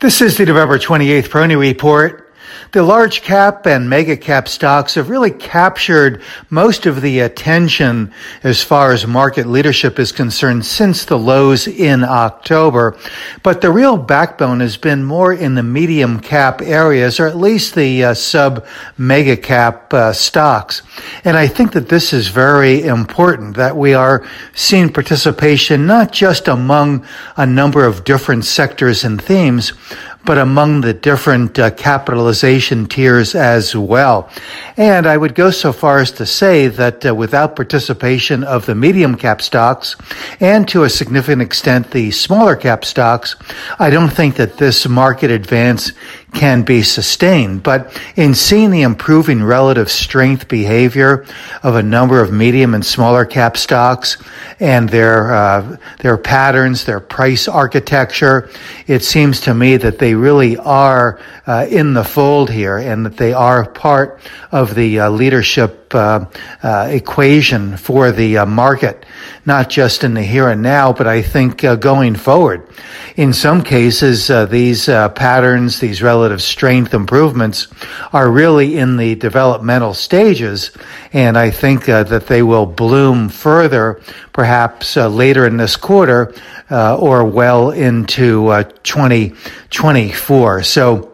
This is the November 28th Peroni Report. The large cap and mega cap stocks have really captured most of the attention as far as market leadership is concerned since the lows in October. But the real backbone has been more in the medium cap areas, or at least the uh, sub mega cap uh, stocks. And I think that this is very important that we are seeing participation not just among a number of different sectors and themes, but among the different uh, capitalization tiers as well. And I would go so far as to say that uh, without participation of the medium cap stocks and to a significant extent the smaller cap stocks, I don't think that this market advance can be sustained. But in seeing the improving relative strength behavior of a number of medium and smaller cap stocks and their uh, their patterns, their price architecture, it seems to me that they really are uh, in the fold here and that they are part of the uh, leadership uh, uh, equation for the uh, market, not just in the here and now, but I think uh, going forward. In some cases, uh, these uh, patterns, these relative strength improvements are really in the developmental stages, and I think that they will bloom further, perhaps later in this quarter or well into 2024. So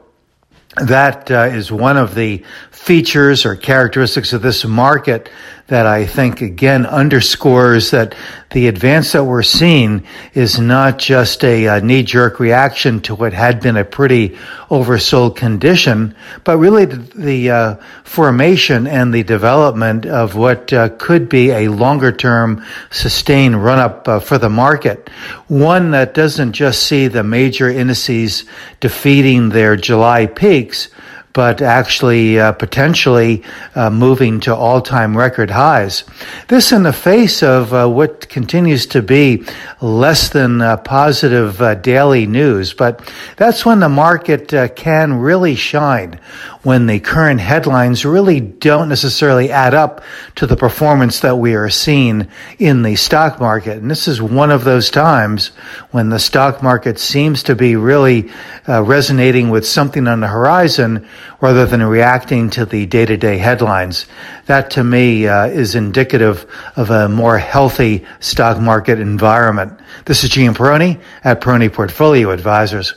that uh, is one of the features or characteristics of this market that I think again underscores that the advance that we're seeing is not just a, a knee jerk reaction to what had been a pretty oversold condition, but really the, the uh, formation and the development of what uh, could be a longer term sustained run up uh, for the market. One that doesn't just see the major indices defeating their July peaks, but actually uh, potentially uh, moving to all-time record highs. This in the face of uh, what continues to be less than uh, positive uh, daily news, but that's when the market uh, can really shine, when the current headlines really don't necessarily add up to the performance that we are seeing in the stock market. And this is one of those times when the stock market seems to be really resonating with something on the horizon rather than reacting to the day to day headlines. That to me uh, is indicative of a more healthy stock market environment. This is Gene Peroni at Peroni Portfolio Advisors.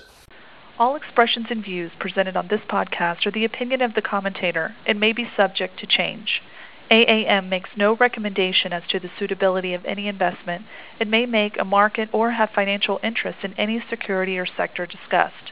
All expressions and views presented on this podcast are the opinion of the commentator and may be subject to change. AAM makes no recommendation as to the suitability of any investment and may make a market or have financial interest in any security or sector discussed.